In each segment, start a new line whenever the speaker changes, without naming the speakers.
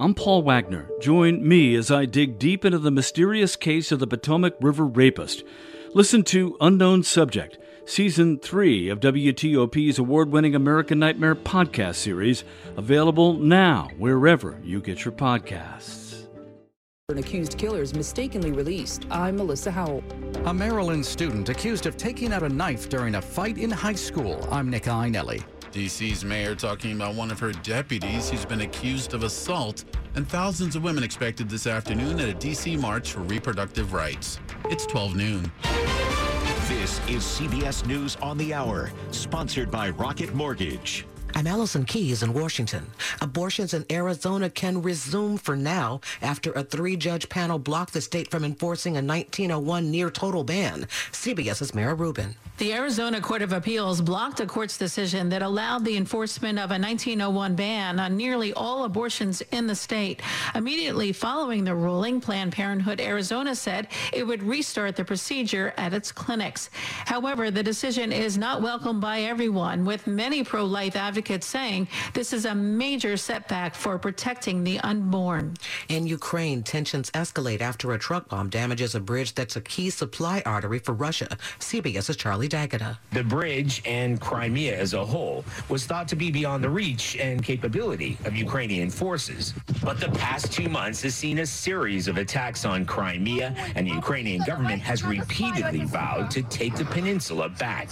I'm Paul Wagner. Join me as I dig deep into the mysterious case of the Potomac River rapist. Listen to Unknown Subject, Season 3 of WTOP's award winning American Nightmare podcast series, available now wherever you get your podcasts.
An accused killer is mistakenly released. I'm Melissa Howell.
A Maryland student accused of taking out a knife during a fight in high school. I'm Nick Iannelli.
DC's mayor talking about one of her deputies who's been accused of assault, and thousands of women expected this afternoon at a DC march for reproductive rights. It's 12 noon.
This is CBS News on the Hour, sponsored by Rocket Mortgage.
I'm Allison Keyes in Washington. Abortions in Arizona can resume for now after a three-judge panel blocked the state from enforcing a 1901 near-total ban. CBS's Mara Rubin.
The Arizona Court of Appeals blocked a court's decision that allowed the enforcement of a 1901 ban on nearly all abortions in the state. Immediately following the ruling, Planned Parenthood Arizona said it would restart the procedure at its clinics. However, the decision is not welcomed by everyone, with many pro-life advocates saying this is a major setback for protecting the unborn.
In Ukraine, tensions escalate after a truck bomb damages a bridge that's a key supply artery for Russia. CBS's Charlie D'Agata.
The bridge and Crimea as a whole was thought to be beyond the reach and capability of Ukrainian forces. But the past two months has seen a series of attacks on Crimea, and the Ukrainian government has repeatedly vowed to take the peninsula back.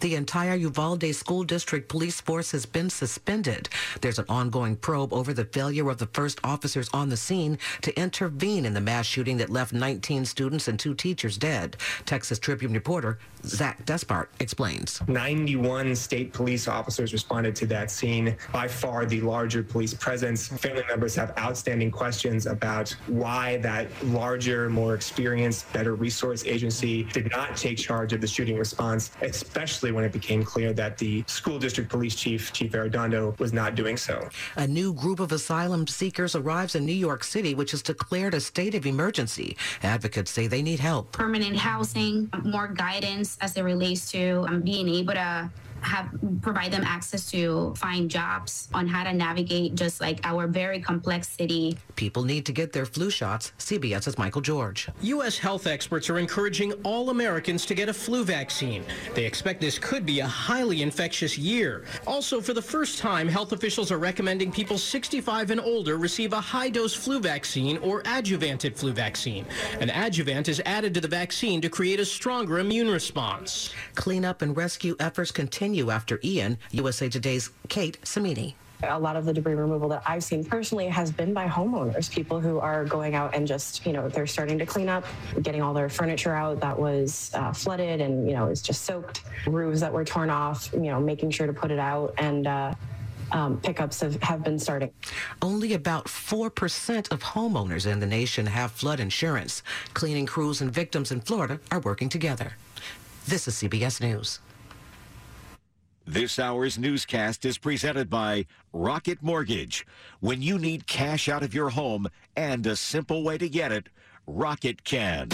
The entire Uvalde School District police force has been suspended. There's an ongoing probe over the failure of the first officers on the scene to intervene in the mass shooting that left 19 students and two teachers dead. Texas Tribune reporter Zach Despart explains.
91 state police officers responded to that scene. By far the larger police presence. Family members have outstanding questions about why that larger, more experienced, better resource agency did not take charge of the shooting response, especially when it became clear that the school district police chief, Chief Arredondo, was not doing so.
A new group of asylum seekers arrives in New York City, which has declared a state of emergency. Advocates say they need help.
Permanent housing, more guidance as it relates to um, being able to have provide them access to find jobs on how to navigate just like our very complex city.
People need to get their flu shots. CBS's Michael George.
U.S. health experts are encouraging all Americans to get a flu vaccine. They expect this could be a highly infectious year. Also, for the first time, health officials are recommending people 65 and older receive a high-dose flu vaccine or adjuvanted flu vaccine. An adjuvant is added to the vaccine to create a stronger immune response.
Cleanup and rescue efforts continue after Ian. USA Today's Kate Samini.
A lot of the debris removal that I've seen personally has been by homeowners, people who are going out and just, you know, they're starting to clean up, getting all their furniture out that was uh, flooded and, you know, is just soaked, roofs that were torn off, you know, making sure to put it out. And, uh, um, pickups have, have been starting.
Only about 4% of homeowners in the nation have flood insurance. Cleaning crews and victims in Florida are working together. This is CBS News.
This hour's newscast is presented by Rocket Mortgage. When you need cash out of your home and a simple way to get it, Rocket can.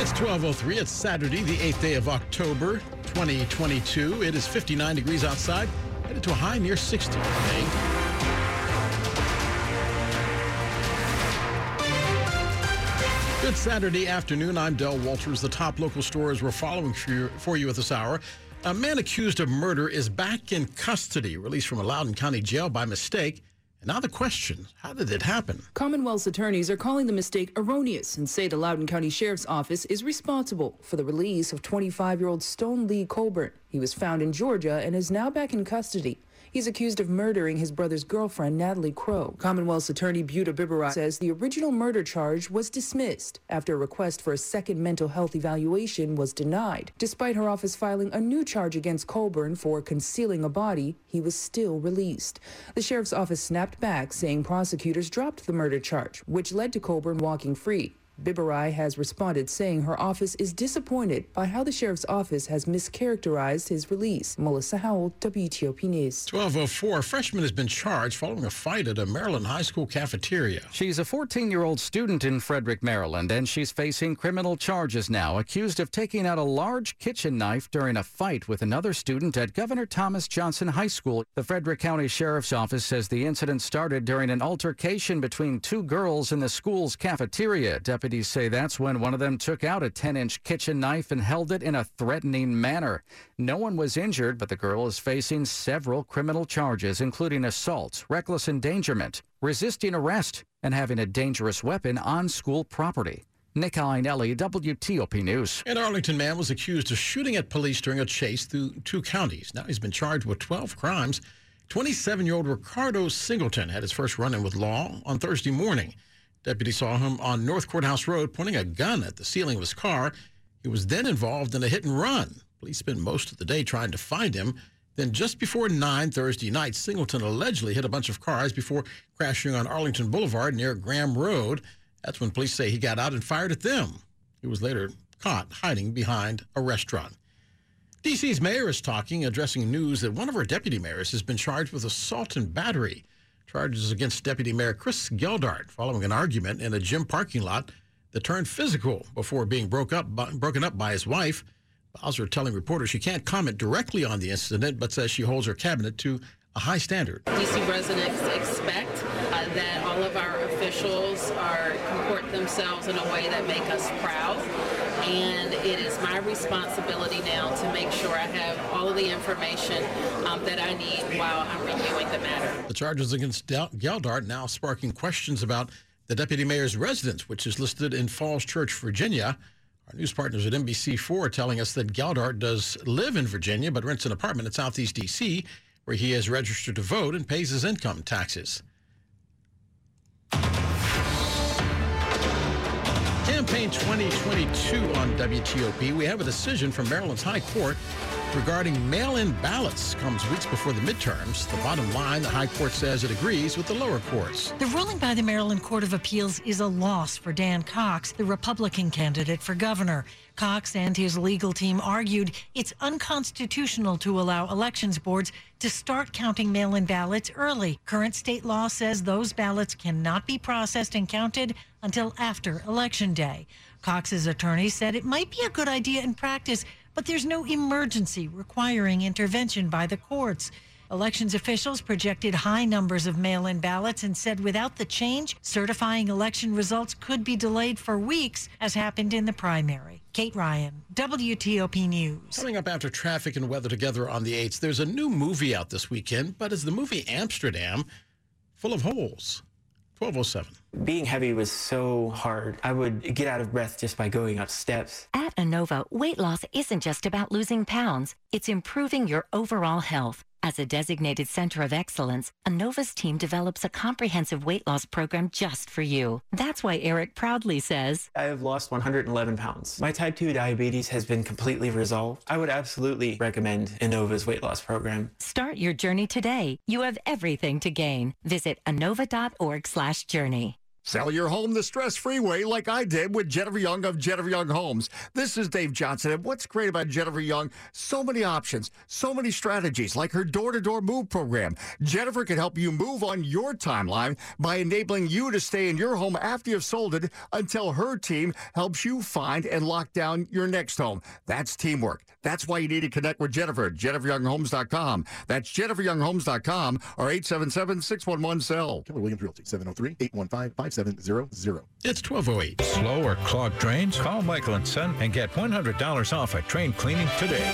It's 1203. It's Saturday, the 8th day of October, 2022. It is 59 degrees outside, headed to a high near 60 today. Good Saturday afternoon. I'm Del Walters. The top local stories we're following for you, for you at this hour. A man accused of murder is back in custody, released from a Loudoun County jail by mistake. And now the question how did it happen?
Commonwealth's attorneys are calling the mistake erroneous and say the Loudoun County Sheriff's Office is responsible for the release of 25 year old Stone Lee Colburn. He was found in Georgia and is now back in custody. He's accused of murdering his brother's girlfriend, Natalie Crow. Commonwealth's attorney Buta Biberaj says the original murder charge was dismissed after a request for a second mental health evaluation was denied. Despite her office filing a new charge against Colburn for concealing a body, he was still released. The sheriff's office snapped back, saying prosecutors dropped the murder charge, which led to Colburn walking free. Biberaj has responded saying her office is disappointed by how the sheriff's office has mischaracterized his release. Melissa Howell, WTOP News.
1204, a freshman has been charged following a fight at a Maryland high school cafeteria.
She's a 14 year old student in Frederick, Maryland, and she's facing criminal charges now, accused of taking out a large kitchen knife during a fight with another student at Governor Thomas Johnson High School. The Frederick County Sheriff's Office says the incident started during an altercation between two girls in the school's cafeteria. Deputies say that's when one of them took out a 10 inch kitchen knife and held it in a threatening manner. No one was injured, but the girl is facing several criminal charges, including assault, reckless endangerment, resisting arrest, and having a dangerous weapon on school property. Nick Iannelli, WTOP News.
An Arlington man was accused of shooting at police during a chase through two counties. Now he's been charged with 12 crimes. 27 year old Ricardo Singleton had his first run in with law on Thursday morning. Deputies saw him on North Courthouse Road pointing a gun at the ceiling of his car. He was then involved in a hit and run. Police spent most of the day trying to find him. Then, just before 9 Thursday night, Singleton allegedly hit a bunch of cars before crashing on Arlington Boulevard near Graham Road. That's when police say he got out and fired at them. He was later caught hiding behind a restaurant. DC's mayor is talking, addressing news that one of her deputy mayors has been charged with assault and battery. Charges against Deputy Mayor Chris Geldart following an argument in a gym parking lot that turned physical before being broke up broken up by his wife. Bowser telling reporters she can't comment directly on the incident, but says she holds her cabinet to a high standard.
DC residents expect uh, that all of our officials are comport themselves in a way that make us proud. And it is my responsibility now to make sure I have all of the information um, that I need while I'm reviewing the matter.
The charges against Geldart now sparking questions about the deputy mayor's residence, which is listed in Falls Church, Virginia. Our news partners at NBC4 are telling us that Geldart does live in Virginia, but rents an apartment in Southeast D.C., where he is registered to vote and pays his income taxes. Campaign 2022 on WTOP. We have a decision from Maryland's High Court regarding mail-in ballots comes weeks before the midterms. The bottom line, the High Court says it agrees with the lower courts.
The ruling by the Maryland Court of Appeals is a loss for Dan Cox, the Republican candidate for governor. Cox and his legal team argued it's unconstitutional to allow elections boards to start counting mail in ballots early. Current state law says those ballots cannot be processed and counted until after Election Day. Cox's attorney said it might be a good idea in practice, but there's no emergency requiring intervention by the courts. Elections officials projected high numbers of mail in ballots and said without the change, certifying election results could be delayed for weeks, as happened in the primary. Kate Ryan, WTOP News.
Coming up after traffic and weather together on the 8th, there's a new movie out this weekend, but is the movie Amsterdam full of holes? 1207.
Being heavy was so hard. I would get out of breath just by going up steps.
At Inova, weight loss isn't just about losing pounds, it's improving your overall health. As a designated center of excellence, Inova's team develops a comprehensive weight loss program just for you. That's why Eric proudly says,
I have lost 111 pounds. My type 2 diabetes has been completely resolved. I would absolutely recommend Inova's weight loss program.
Start your journey today. You have everything to gain. Visit inova.org slash journey.
Sell your home the stress free way, like I did with Jennifer Young of Jennifer Young Homes. This is Dave Johnson. And what's great about Jennifer Young? So many options, so many strategies, like her door to door move program. Jennifer can help you move on your timeline by enabling you to stay in your home after you've sold it until her team helps you find and lock down your next home. That's teamwork. That's why you need to connect with Jennifer. JenniferYoungHomes.com. That's JenniferYoungHomes.com or 877 611 cell.
Keller Williams Realty, 703 815 5700.
It's 1208.
Slow or clogged drains? Call Michael and Son and get $100 off a train cleaning today.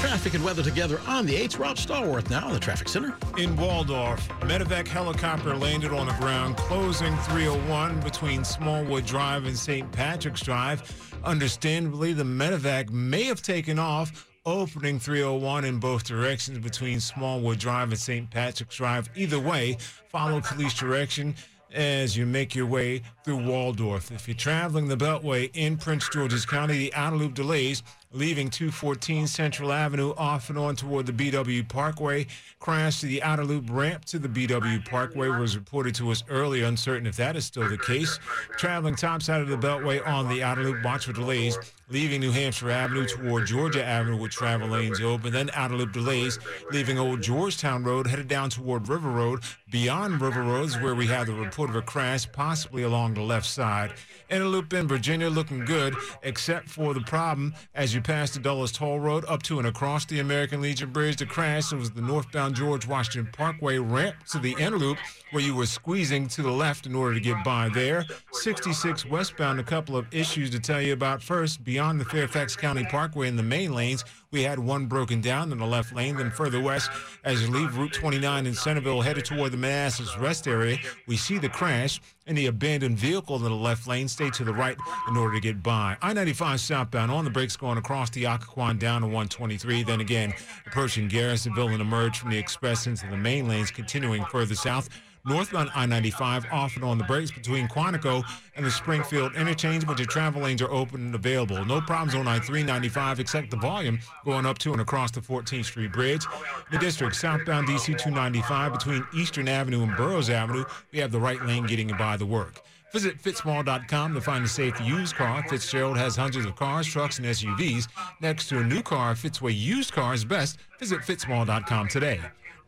Traffic and weather together on the 8th. Rob Stallworth now in the traffic center.
In Waldorf, Medevac helicopter landed on the ground, closing 301 between Smallwood Drive and St. Patrick's Drive. Understandably, the Medevac may have taken off opening 301 in both directions between Smallwood Drive and St. Patrick's Drive. Either way, follow police direction as you make your way through Waldorf. If you're traveling the Beltway in Prince George's County, the outer loop delays leaving 214 Central Avenue off and on toward the BW Parkway. Crash to the outer loop ramp to the BW Parkway was reported to us earlier. Uncertain if that is still the case. Traveling top side of the Beltway on the outer loop, watch for delays leaving New Hampshire Avenue toward Georgia Avenue with travel lanes open. Then outer loop delays, leaving Old Georgetown Road headed down toward River Road. Beyond River Road where we have the report of a crash, possibly along the left side. Inner loop in Virginia looking good, except for the problem as you pass the Dulles Toll Road up to and across the American Legion Bridge. The crash was the northbound George Washington Parkway ramp to the inner loop where you were squeezing to the left in order to get by there. 66 westbound, a couple of issues to tell you about first. Beyond the Fairfax County Parkway in the main lanes, we had one broken down in the left lane. Then further west, as you leave Route 29 in Centreville, headed toward the Manassas Rest area, we see the crash and the abandoned vehicle in the left lane. Stay to the right in order to get by. I-95 southbound on the brakes going across the Occoquan down to 123. Then again, approaching Garrisonville and emerge from the express into the main lanes, continuing further south northbound I-95 off and on the brakes between Quantico and the Springfield interchange, but the travel lanes are open and available. No problems on I-395 except the volume going up to and across the 14th Street Bridge. The district southbound DC 295 between Eastern Avenue and Burroughs Avenue, we have the right lane getting by the work. Visit fitzmall.com to find a safe used car. Fitzgerald has hundreds of cars, trucks, and SUVs. Next to a new car, Fitzway used cars best. Visit fitzmall.com today.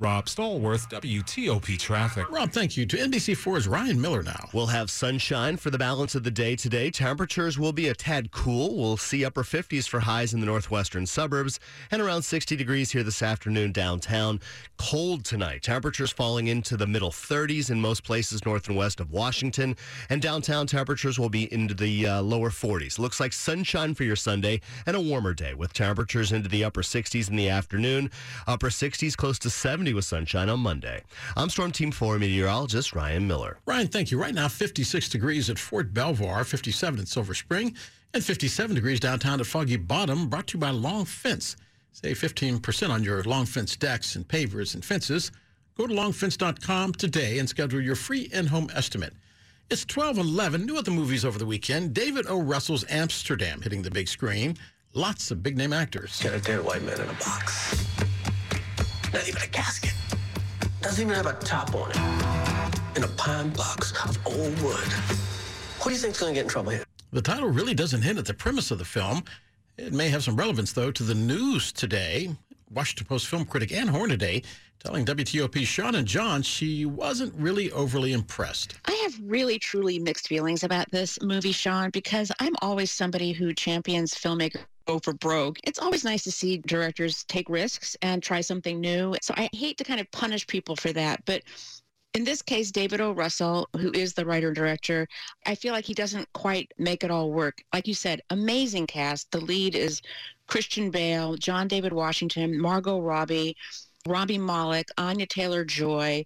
Rob Stallworth, WTOP Traffic.
Rob, thank you. To NBC4's Ryan Miller now.
We'll have sunshine for the balance of the day today. Temperatures will be a tad cool. We'll see upper 50s for highs in the northwestern suburbs and around 60 degrees here this afternoon downtown. Cold tonight. Temperatures falling into the middle 30s in most places north and west of Washington. And downtown temperatures will be into the uh, lower 40s. Looks like sunshine for your Sunday and a warmer day with temperatures into the upper 60s in the afternoon. Upper 60s close to 70 with sunshine on Monday. I'm Storm Team 4 meteorologist Ryan Miller.
Ryan, thank you. Right now, 56 degrees at Fort Belvoir, 57 at Silver Spring, and 57 degrees downtown at Foggy Bottom, brought to you by Long Fence. Save 15% on your Long Fence decks and pavers and fences. Go to longfence.com today and schedule your free in-home estimate. It's 12:11. New at the movies over the weekend. David O. Russell's Amsterdam hitting the big screen. Lots of big name actors.
Got a dead white man in a box. Not even a casket. Doesn't even have a top on it. In a pine box of old wood. Who do you think's gonna get in trouble here?
The title really doesn't hint at the premise of the film. It may have some relevance, though, to the news today. Washington Post film critic Ann Hornaday telling WTOP Sean and John she wasn't really overly impressed.
I have really, truly mixed feelings about this movie, Sean, because I'm always somebody who champions filmmakers over broke. It's always nice to see directors take risks and try something new. So I hate to kind of punish people for that, but in this case, David O. Russell, who is the writer and director, I feel like he doesn't quite make it all work. Like you said, amazing cast. The lead is Christian Bale, John David Washington, Margot Robbie, Rami Malek, Anya Taylor Joy,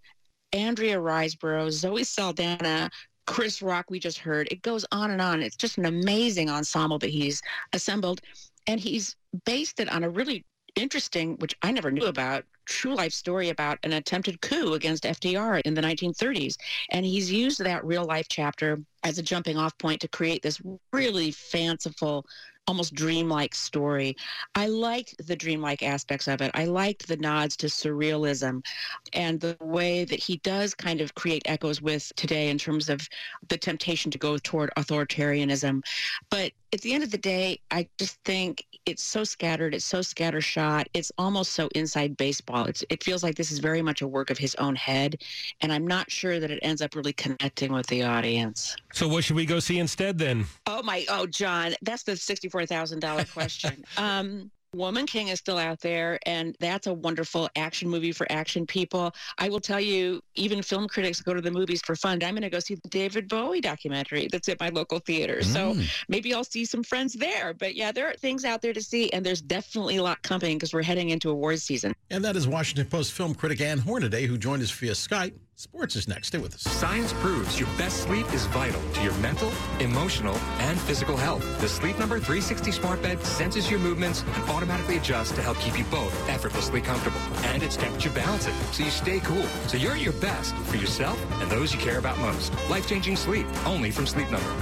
Andrea Riseborough, Zoe Saldana, Chris Rock, we just heard. It goes on and on. It's just an amazing ensemble that he's assembled. And he's based it on a really interesting, which I never knew about, true life story about an attempted coup against FDR in the 1930s. And he's used that real life chapter as a jumping off point to create this really fanciful almost dreamlike story. I liked the dreamlike aspects of it. I liked the nods to surrealism and the way that he does kind of create echoes with today in terms of the temptation to go toward authoritarianism. But at the end of the day, I just think it's so scattered, it's so scattershot, it's almost so inside baseball. It's, it feels like this is very much a work of his own head, and I'm not sure that it ends up really connecting with the audience.
So, what should we go see instead then?
Oh my, oh John, that's the sixty-four thousand dollar question. um, Woman King is still out there, and that's a wonderful action movie for action people. I will tell you, even film critics go to the movies for fun. I'm going to go see the David Bowie documentary that's at my local theater. Mm. So maybe I'll see some friends there. But yeah, there are things out there to see, and there's definitely a lot coming because we're heading into awards season.
And that is Washington Post film critic Ann Hornaday, who joined us via Skype. Sports is next. Stay with us.
Science proves your best sleep is vital to your mental, emotional, and physical health. The Sleep Number 360 smart bed senses your movements and automatically adjusts to help keep you both effortlessly comfortable. And it's temperature balancing, so you stay cool. So you're at your best for yourself and those you care about most. Life-changing sleep, only from Sleep Number.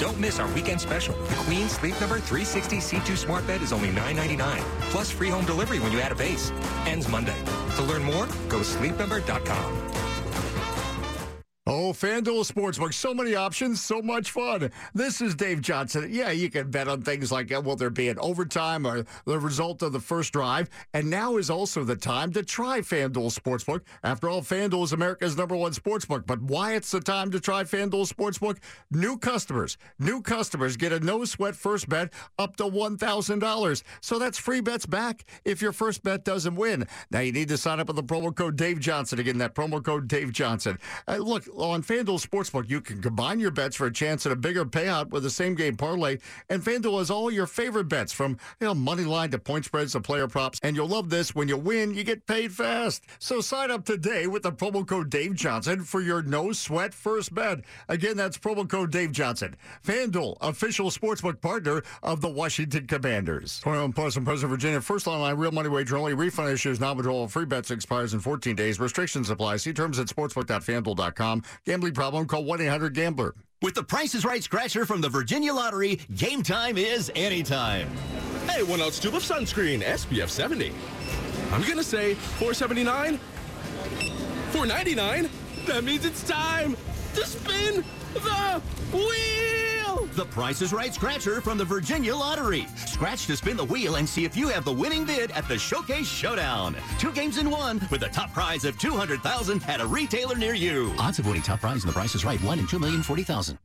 Don't miss our weekend special. The Queen Sleep Number 360 C2 Smart Bed is only $9.99, plus free home delivery when you add a base. Ends Monday. To learn more, go to sleepnumber.com.
Oh, FanDuel Sportsbook. So many options, so much fun. This is Dave Johnson. Yeah, you can bet on things like uh, will there be an overtime or the result of the first drive. And now is also the time to try FanDuel Sportsbook. After all, FanDuel is America's number one sportsbook. But why it's the time to try FanDuel Sportsbook? New customers. New customers get a no sweat first bet up to $1,000. So that's free bets back if your first bet doesn't win. Now you need to sign up with the promo code Dave Johnson. Again, that promo code Dave Johnson. Uh, look, on FanDuel Sportsbook, you can combine your bets for a chance at a bigger payout with the same game parlay. And FanDuel has all your favorite bets from you know money line to point spreads to player props. And you'll love this when you win, you get paid fast. So sign up today with the promo code Dave Johnson for your no sweat first bet. Again, that's promo code Dave Johnson. FanDuel, official sportsbook partner of the Washington Commanders. 21 plus in President Virginia. First online real money wager only. Refund issues, non-withdrawal free bets expires in 14 days. Restrictions apply. See terms at sportsbook.fanduel.com. Gambling problem? Call 1-800-GAMBLER.
With the Price is Right scratcher from the Virginia Lottery, game time is anytime.
Hey, one ounce tube of sunscreen, SPF 70. I'm gonna say 479, 499. That means it's time to spin the wheel.
The Price is Right scratcher from the Virginia Lottery. Scratch to spin the wheel and see if you have the winning bid at the Showcase Showdown. Two games in one with a top prize of 200000 at a retailer near you.
Odds of winning top prize in the Price is Right, 1 in 2,040,000.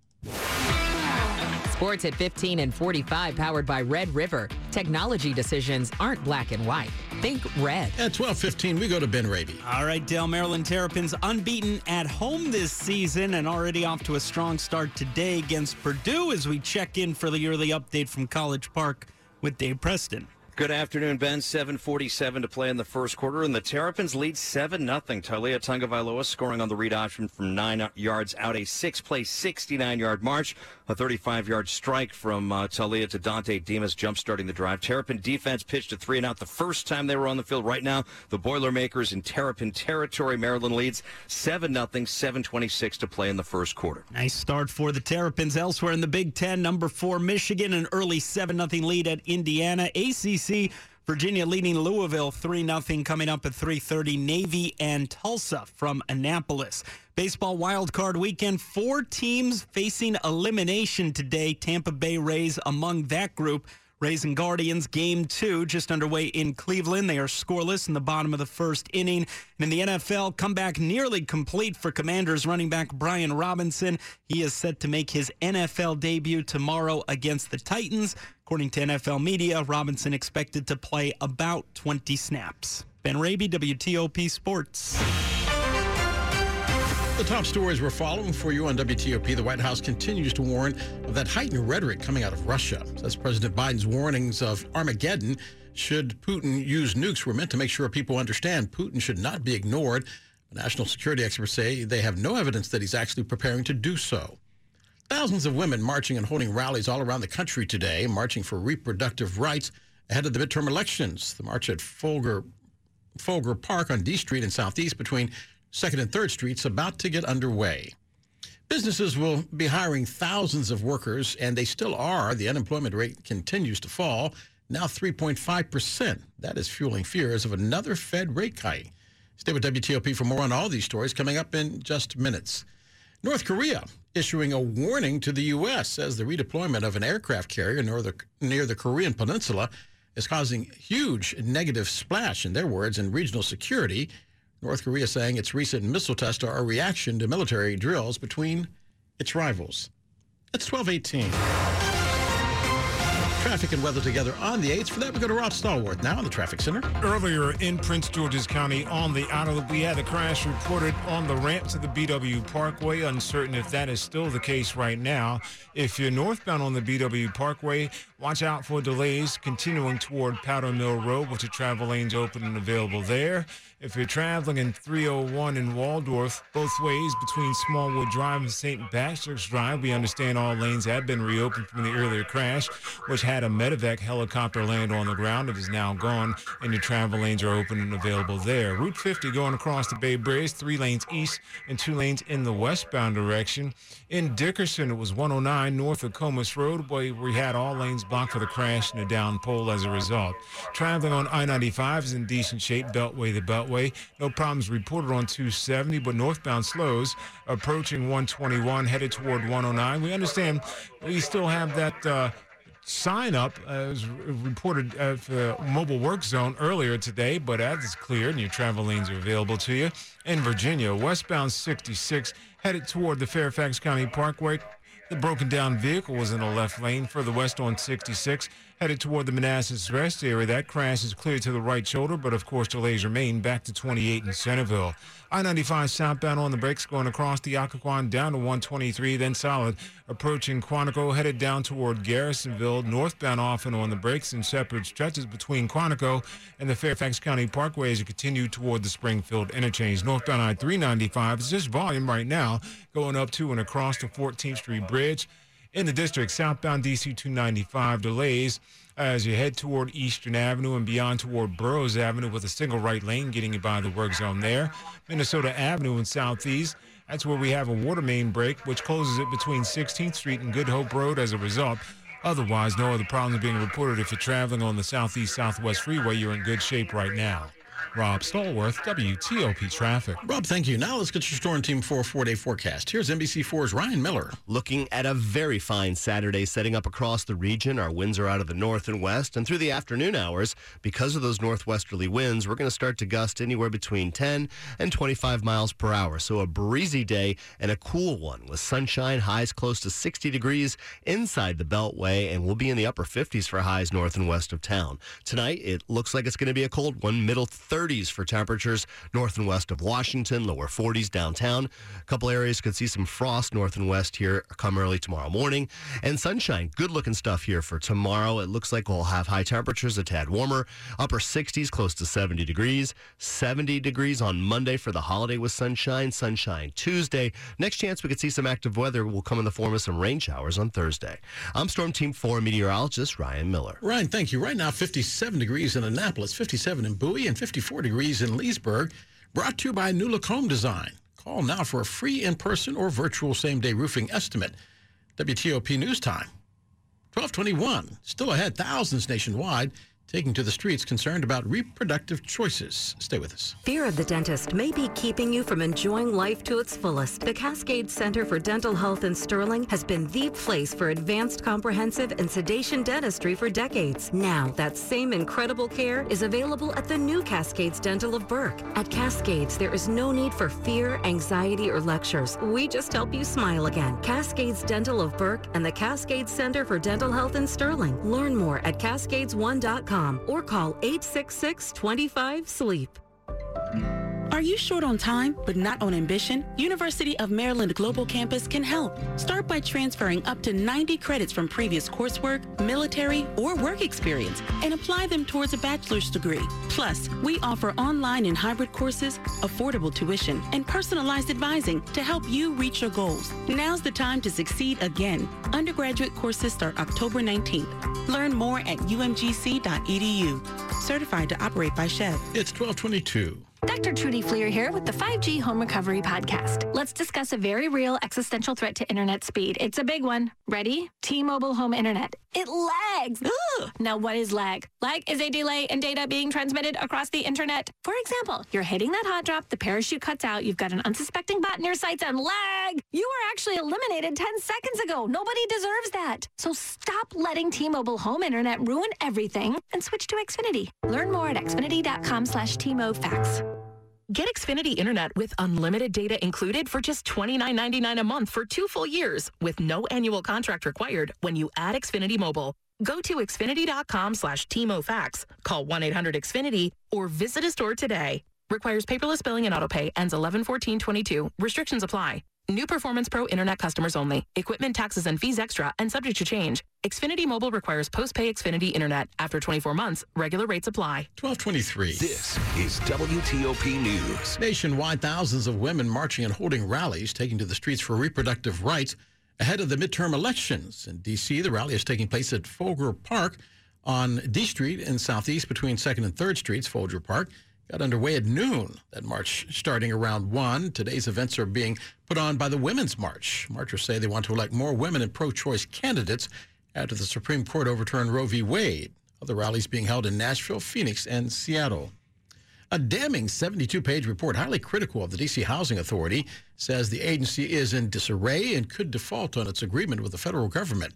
Sports at 15 and 45, powered by Red River. Technology decisions aren't black and white. Think red.
At 12:15, we go to Ben Raby.
All right, Dale Maryland Terrapins unbeaten at home this season and already off to a strong start today against Purdue as we check in for the yearly update from College Park with Dave Preston.
Good afternoon, Ben. 747 to play in the first quarter, and the Terrapins lead 7 0. Taulia Tagovailoa scoring on the read option from nine yards out, a six play, 69 yard march. A 35 yard strike from uh, Taulia to Dontay Demus, jump starting the drive. Terrapin defense pitched a three and out the first time they were on the field. Right now, the Boilermakers in Terrapin territory. Maryland leads 7 0, 726 to play in the first quarter.
Nice start for the Terrapins. Elsewhere in the Big Ten, number four, Michigan, an early 7 0 lead at Indiana. ACC Virginia leading Louisville 3 0 coming up at 3:30 Navy and Tulsa from Annapolis. Baseball wild card weekend, four teams facing elimination today. Tampa Bay Rays among that group. Rays and Guardians game two just underway in Cleveland. They are scoreless in the bottom of the first inning. And in the NFL, comeback nearly complete for Commanders running back Brian Robinson. He is set to make his NFL debut tomorrow against the Titans. According to NFL media, Robinson expected to play about 20 snaps. Ben Raby, WTOP Sports.
The top stories we're following for you on WTOP. The White House continues to warn of that heightened rhetoric coming out of Russia. That's President Biden's warnings of Armageddon. Should Putin use nukes, we're meant to make sure people understand Putin should not be ignored. National security experts say they have no evidence that he's actually preparing to do so. Thousands of women marching and holding rallies all around the country today, marching for reproductive rights ahead of the midterm elections. The march at Folger, Folger Park on D Street in Southeast between 2nd and 3rd Streets about to get underway. Businesses will be hiring thousands of workers, and they still are. The unemployment rate continues to fall, now 3.5%. That is fueling fears of another Fed rate hike. Stay with WTOP for more on all these stories coming up in just minutes. North Korea issuing a warning to the U.S. as the redeployment of an aircraft carrier near the, near the Korean peninsula is causing huge negative splash, in their words, in regional security. North Korea saying its recent missile tests are a reaction to military drills between its rivals. It's 1218. Traffic and weather together on the 8th. For that, we go to Rob Stallworth now in the traffic center.
Earlier in Prince George's County on the outer loop, we had a crash reported on the ramp to the BW Parkway. Uncertain if that is still the case right now. If you're northbound on the BW Parkway, watch out for delays continuing toward Powder Mill Road with the travel lanes open and available there. If you're traveling in 301 in Waldorf, both ways between Smallwood Drive and St. Patrick's Drive, we understand all lanes have been reopened from the earlier crash, which had a medevac helicopter land on the ground. It is now gone, and your travel lanes are open and available there. Route 50 going across the Bay Bridge, three lanes east and two lanes in the westbound direction. In Dickerson, it was 109 north of Comus Road, where we had all lanes blocked for the crash and a down pole as a result. Traveling on I-95 is in decent shape, Beltway to Beltway. No problems reported on 270, but northbound slows approaching 121, headed toward 109. We understand we still have that uh, sign up as reported at the mobile work zone earlier today, but as it's cleared and your travel lanes are available to you. In Virginia, westbound 66 headed toward the Fairfax County Parkway. The broken down vehicle was in the left lane further west on 66, headed toward the Manassas Rest area. That crash is cleared to the right shoulder, but of course delays remain back to 28 in Centreville. I-95 southbound on the brakes going across the Occoquan down to 123, then solid approaching Quantico, headed down toward Garrisonville, northbound off and on the brakes in separate stretches between Quantico and the Fairfax County Parkway as you continue toward the Springfield interchange. Northbound I-395 is just volume right now going up to and across the 14th Street Bridge. In the district, southbound DC 295 delays as you head toward Eastern Avenue and beyond toward Burroughs Avenue with a single right lane getting you by the work zone there. Minnesota Avenue and Southeast. That's where we have a water main break, which closes it between 16th Street and Good Hope Road as a result. Otherwise, no other problems being reported. If you're traveling on the Southeast Southwest Freeway, you're in good shape right now. Rob Stallworth, WTOP Traffic.
Rob, thank you. Now let's get your Storm Team 4 four day forecast. Here's NBC4's Ryan Miller.
Looking at a very fine Saturday setting up across the region. Our winds are out of the north and west. And through the afternoon hours, because of those northwesterly winds, we're going to start to gust anywhere between 10 and 25 miles per hour. So a breezy day and a cool one with sunshine, highs close to 60 degrees inside the Beltway. And we'll be in the upper 50s for highs north and west of town. Tonight, it looks like it's going to be a cold one, middle 30s for temperatures north and west of Washington, lower 40s downtown. A couple areas could see some frost north and west here come early tomorrow morning. And sunshine, good looking stuff here for tomorrow. It looks like we'll have high temperatures a tad warmer, upper 60s, close to 70 degrees, 70 degrees on Monday for the holiday with sunshine, sunshine Tuesday. Next chance we could see some active weather will come in the form of some rain showers on Thursday. I'm Storm Team 4 meteorologist Ryan Miller.
Ryan, thank you. Right now, 57 degrees in Annapolis, 57 in Bowie, and 54 degrees in Leesburg. Brought to you by New Lacombe Design. Call now for a free in-person or virtual same-day roofing estimate. WTOP News Time. 1221. Still ahead, thousands nationwide taking to the streets concerned about reproductive choices. Stay with us.
Fear of the dentist may be keeping you from enjoying life to its fullest. The Cascade Center for Dental Health in Sterling has been the place for advanced comprehensive and sedation dentistry for decades. Now, that same incredible care is available at the new Cascades Dental of Burke. At Cascades, there is no need for fear, anxiety, or lectures. We just help you smile again. Cascades Dental of Burke and the Cascades Center for Dental Health in Sterling. Learn more at cascades1.com or call 866 25 SLEEP.
Are you short on time but not on ambition? University of Maryland Global Campus can help. Start by transferring up to 90 credits from previous coursework, military, or work experience and apply them towards a bachelor's degree. Plus, we offer online and hybrid courses, affordable tuition, and personalized advising to help you reach your goals. Now's the time to succeed again. Undergraduate courses start October 19th. Learn more at umgc.edu. Certified to operate by SCHEV.
It's 1222.
Dr. Trudy Fleer here with the 5G Home Recovery Podcast. Let's discuss a very real existential threat to internet speed. It's a big one. Ready? T-Mobile Home Internet. It lags. Now, what is lag? Lag is a delay in data being transmitted across the internet. For example, you're hitting that hot drop, the parachute cuts out, you've got an unsuspecting bot in your sights, and lag! You were actually eliminated 10 seconds ago. Nobody deserves that. So stop letting T-Mobile Home Internet ruin everything and switch to Xfinity. Learn more at xfinity.com slash T-MoFax.
Get Xfinity Internet with unlimited data included for just $29.99 a month for two full years with no annual contract required when you add Xfinity Mobile. Go to Xfinity.com slash TMOFax, call 1-800-XFINITY, or visit a store today. Requires paperless billing and autopay. Ends 11-14-22. Restrictions apply. New Performance Pro Internet customers only. Equipment taxes and fees extra and subject to change. Xfinity Mobile requires post-pay Xfinity Internet. After 24 months, regular rates apply.
1223.
This is WTOP News.
Nationwide, thousands of women marching and holding rallies, taking to the streets for reproductive rights ahead of the midterm elections. In D.C., the rally is taking place at Folger Park on D Street in Southeast between 2nd and 3rd Streets, Folger Park got underway at noon. That march starting around 1. Today's events are being put on by the Women's March. Marchers say they want to elect more women and pro choice candidates after the Supreme Court overturned Roe v. Wade. Other rallies being held in Nashville, Phoenix, and Seattle. A damning 72 page report, highly critical of the D.C. Housing Authority, says the agency is in disarray and could default on its agreement with the federal government.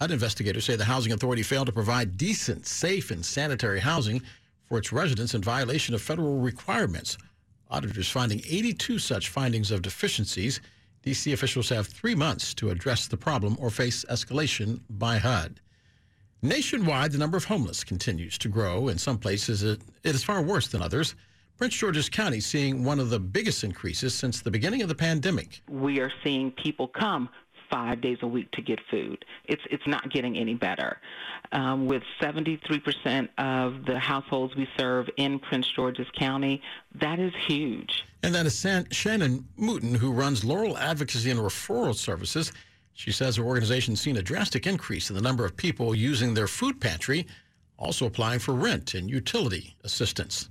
HUD investigators say the Housing Authority failed to provide decent, safe, and sanitary housing for its residents in violation of federal requirements. Auditors finding 82 such findings of deficiencies. DC officials have three months to address the problem or face escalation by HUD. Nationwide, the number of homeless continues to grow. In some places, it, it is far worse than others. Prince George's County seeing one of the biggest increases since the beginning of the pandemic.
We are seeing people come five days a week to get food. It's it's not getting any better. Um, with 73% of the households we serve in Prince George's County, that is huge.
And that is San- Shannon Mooten, who runs Laurel Advocacy and Referral Services. She says her organization's seen a drastic increase in the number of people using their food pantry, also applying for rent and utility assistance.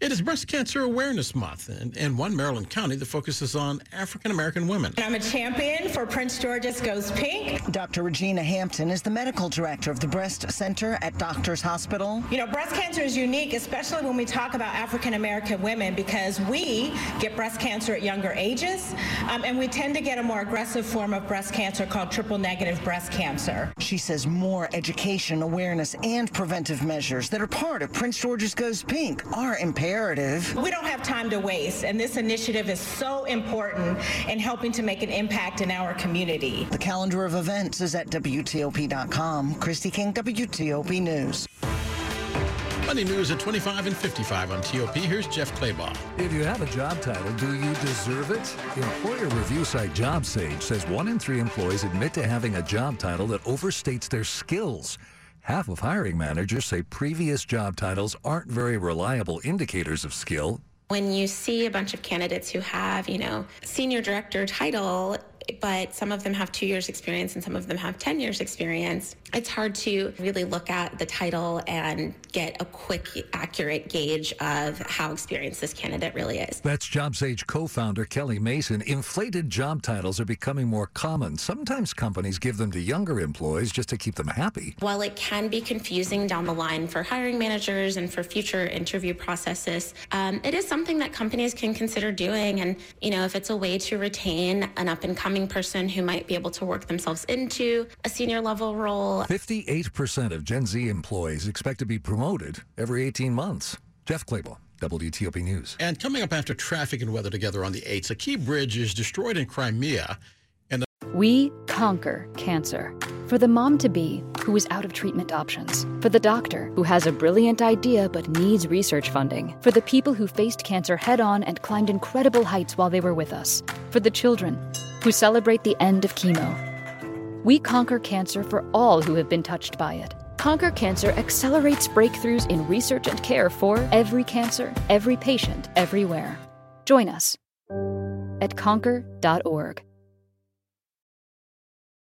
It is Breast Cancer Awareness Month, and in one Maryland county that focuses on African American women.
I'm a champion for Prince George's Goes Pink.
Dr. Regina Hampton is the medical director of the Breast Center at Doctors Hospital.
You know, breast cancer is unique, especially when we talk about African American women, because we get breast cancer at younger ages, um, and we tend to get a more aggressive form of breast cancer called triple negative breast cancer.
She says more education, awareness, and preventive measures that are part of Prince George's Goes Pink are imperative imperative.
We don't have time to waste, and this initiative is so important in helping to make an impact in our community.
The calendar of events is at WTOP.com. Kristi King, WTOP News.
Money news at 25 and 55 on TOP. Here's Jeff Clabaugh.
If you have a job title, do you deserve it? Employer review site JobSage says one in three employees admit to having a job title that overstates their skills. Half of hiring managers say previous job titles aren't very reliable indicators of skill.
When you see a bunch of candidates who have, you know, senior director title, but some of them have two years experience and some of them have 10 years experience, it's hard to really look at the title and get a quick, accurate gauge of how experienced this candidate really is.
That's JobSage co-founder Kelly Mason. Inflated job titles are becoming more common. Sometimes companies give them to younger employees just to keep them happy.
While it can be confusing down the line for hiring managers and for future interview processes, um, it is something that companies can consider doing. And, you know, if it's a way to retain an up-and-coming person who might be able to work themselves into a senior level role.
58% of Gen Z employees expect to be promoted every 18 months. Jeff Clabaugh. WTOP News.
And coming up after traffic and weather together on the 8th, a key bridge is destroyed in Crimea. And
we conquer cancer. For the mom to be who is out of treatment options. For the doctor who has a brilliant idea but needs research funding. For the people who faced cancer head on and climbed incredible heights while they were with us. For the children who celebrate the end of chemo. We conquer cancer for all who have been touched by it. Conquer Cancer accelerates breakthroughs in research and care for every cancer, every patient, everywhere. Join us at conquer.org.